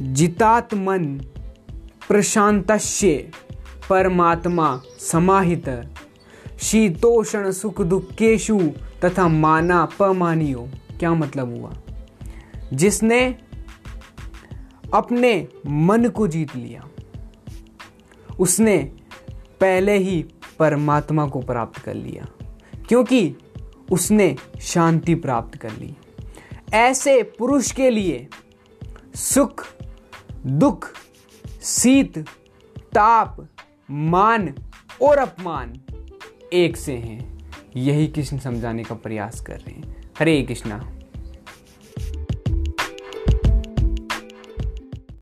जितात्मन प्रशांतस्य परमात्मा समाहित। शीतोषण सुख दुखेशु तथा माना पमानियो क्या मतलब हुआ? जिसने अपने मन को जीत लिया, उसने पहले ही परमात्मा को प्राप्त कर लिया, क्योंकि उसने शांति प्राप्त कर ली। ऐसे पुरुष के लिए सुख दुख शीत ताप, मान और अपमान एक से हैं। यही कृष्ण समझाने का प्रयास कर रहे हैं। हरे कृष्णा।